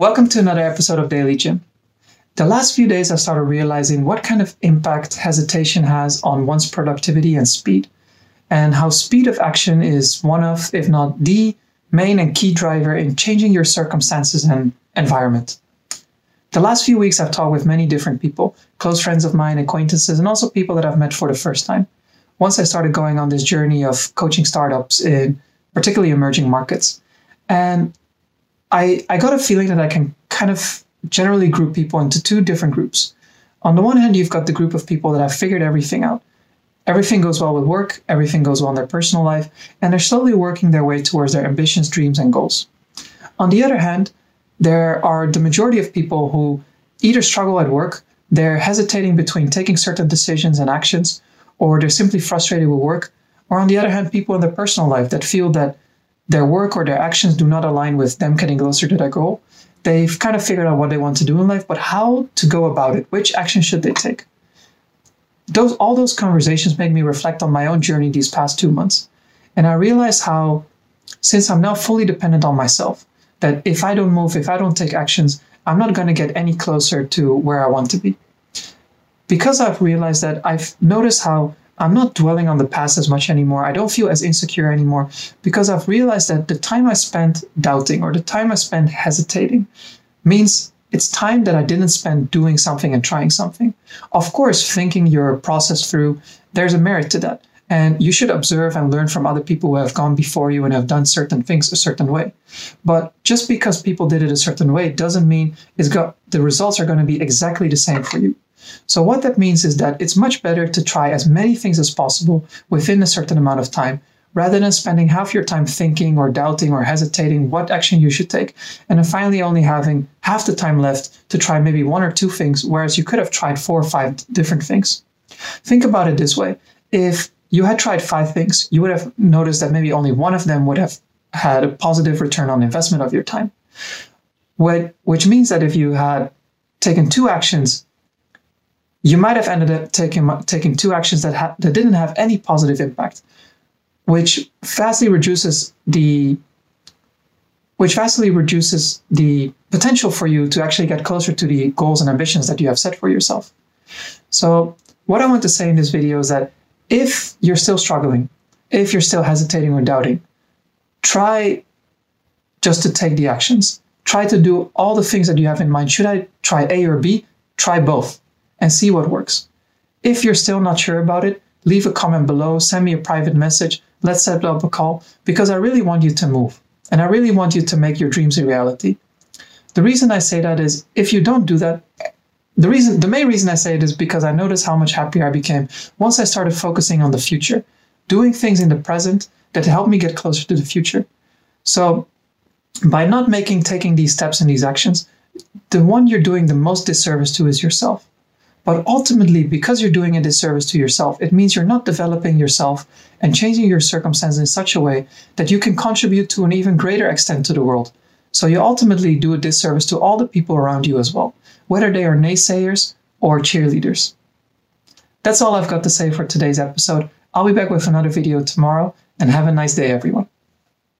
Welcome to another episode of Daily Jim. The last few days, I started realizing what kind of impact hesitation has on one's productivity and speed, and how speed of action is one of, if not the main and key driver in changing your circumstances and environment. The last few weeks, I've talked with many different people, close friends of mine, acquaintances, and also people that I've met for the first time. Once I started going on this journey of coaching startups in particularly emerging markets. And I, I got a feeling that I can kind of generally group people into two different groups. On the one hand, you've got the group of people that have figured everything out. Everything goes well with work, everything goes well in their personal life, and they're slowly working their way towards their ambitions, dreams, and goals. On the other hand, there are the majority of people who either struggle at work, they're hesitating between taking certain decisions and actions, or they're simply frustrated with work, or on the other hand, people in their personal life that feel that their work or their actions do not align with them getting closer to their goal. They've kind of figured out what they want to do in life, but how to go about it, which action should they take? Those all those conversations make me reflect on my own journey these past two months. And I realize how since I'm now fully dependent on myself, that if I don't move, if I don't take actions, I'm not going to get any closer to where I want to be. Because I've realized that, I've noticed how I'm not dwelling on the past as much anymore. I don't feel as insecure anymore because I've realized that the time I spent doubting or the time I spent hesitating means it's time that I didn't spend doing something and trying something. Of course, thinking your process through, there's a merit to that. And you should observe and learn from other people who have gone before you and have done certain things a certain way. But just because people did it a certain way doesn't mean it's got the results are going to be exactly the same for you. So what that means is that it's much better to try as many things as possible within a certain amount of time rather than spending half your time thinking or doubting or hesitating what action you should take and then finally only having half the time left to try maybe one or two things whereas you could have tried four or five different things. Think about it this way. If you had tried five things, you would have noticed that maybe only one of them would have had a positive return on investment of your time. What, Which means that if you had taken two actions you might have ended up taking taking two actions that ha- that didn't have any positive impact, which vastly reduces the which vastly reduces the potential for you to actually get closer to the goals and ambitions that you have set for yourself. So, what I want to say in this video is that if you're still struggling, if you're still hesitating or doubting, try just to take the actions. Try to do all the things that you have in mind. Should I try A or B? Try both and see what works. If you're still not sure about it, leave a comment below, send me a private message, let's set up a call because I really want you to move and I really want you to make your dreams a reality. The reason I say that is if you don't do that, the reason the main reason I say it is because I noticed how much happier I became once I started focusing on the future, doing things in the present that help me get closer to the future. So by not making taking these steps and these actions, the one you're doing the most disservice to is yourself. But ultimately, because you're doing a disservice to yourself, it means you're not developing yourself and changing your circumstances in such a way that you can contribute to an even greater extent to the world. So you ultimately do a disservice to all the people around you as well, whether they are naysayers or cheerleaders. That's all I've got to say for today's episode. I'll be back with another video tomorrow, and have a nice day, everyone.